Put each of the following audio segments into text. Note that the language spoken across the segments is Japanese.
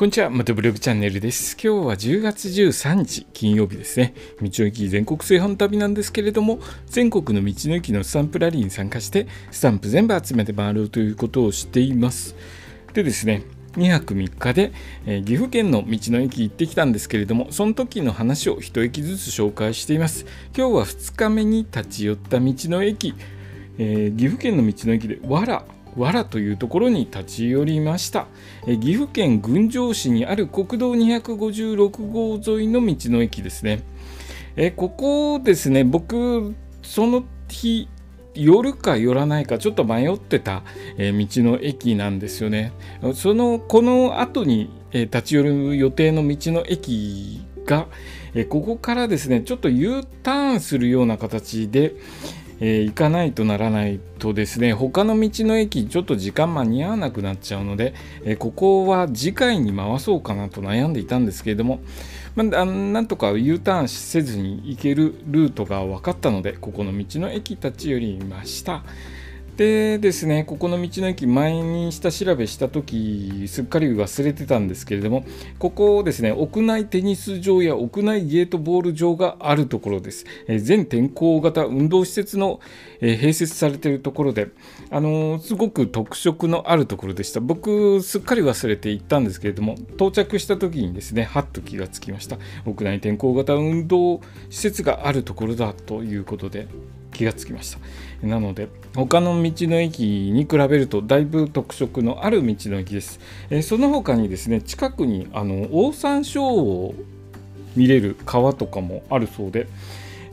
こんにちは、またブログチャンネルです。今日は10月13日金曜日ですね。道の駅全国製販旅なんですけれども、全国の道の駅のスタンプラリーに参加して、スタンプ全部集めて回るということをしています。でですね、2泊3日で、えー、岐阜県の道の駅行ってきたんですけれども、その時の話を1駅ずつ紹介しています。今日は2日目に立ち寄った道の駅、えー、岐阜県の道の駅で、わら藁というところに立ち寄りました。岐阜県郡上市にある国道256号沿いの道の駅ですね。えここですね僕その日寄るか寄らないかちょっと迷ってた、え道の駅なんですよね。そのこの後に、え立ち寄る予定の道の駅が、えここからですねちょっと U ターンするような形で、えー、行かないとならないとですね他の道の駅ちょっと時間間に合わなくなっちゃうので、えー、ここは次回に回そうかなと悩んでいたんですけれども、まあ、なんとか U ターンせずに行けるルートが分かったのでここの道の駅立ち寄りました。でですね、ここの道の駅、前に下調べしたとき、すっかり忘れてたんですけれども、ここですね、屋内テニス場や屋内ゲートボール場があるところです。え全天候型運動施設の、え併設されているところで、あのー、すごく特色のあるところでした。僕、すっかり忘れて行ったんですけれども、到着したときにですね、はっと気がつきました。屋内天候型運動施設があるところだということで、気がつきました。なので他の道の駅に比べるとだいぶ特色のある道の駅です、えその他にですね近くにあのオオサンショウを見れる川とかもあるそうで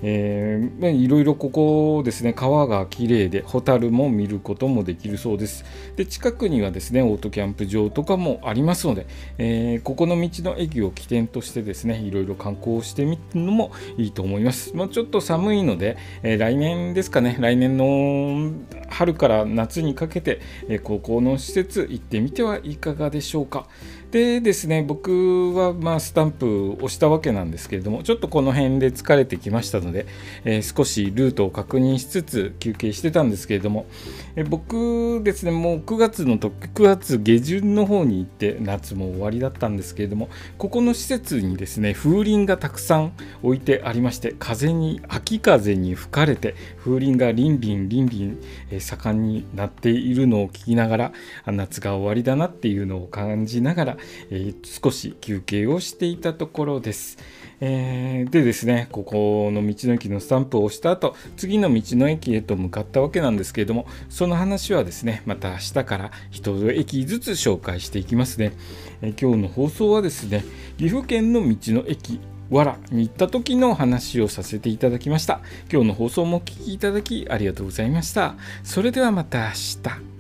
えー、いろいろここですね川がきれいでホタルも見ることもできるそうです。で近くにはですねオートキャンプ場とかもありますので、えー、ここの道の駅を起点としてですねいろいろ観光してみるのもいいと思います。もうちょっと寒いので、えー、来年ですかね来年の春から夏にかけて、えここの施設行ってみてはいかがでしょうか。でですね僕はまあスタンプを押したわけなんですけれどもちょっとこの辺で疲れてきましたので、えー、少しルートを確認しつつ休憩してたんですけれども、えー、僕ですねもう9月のと9月下旬の方に行って夏も終わりだったんですけれどもここの施設にですね風鈴がたくさん置いてありまして風に秋風に吹かれて風鈴がリンリンリンリン、えー、盛んになっているのを聞きながら夏が終わりだなっていうのを感じながらえー、少し休憩をしていたところです。えー、でですね、ここの道の駅のスタンプを押した後、次の道の駅へと向かったわけなんですけれども、その話はですね、また明日から1駅ずつ紹介していきますね。えー、今日の放送はですね、岐阜県の道の駅、わらに行った時の話をさせていただきました。今日の放送もお聴きいただきありがとうございました。それではまた明日。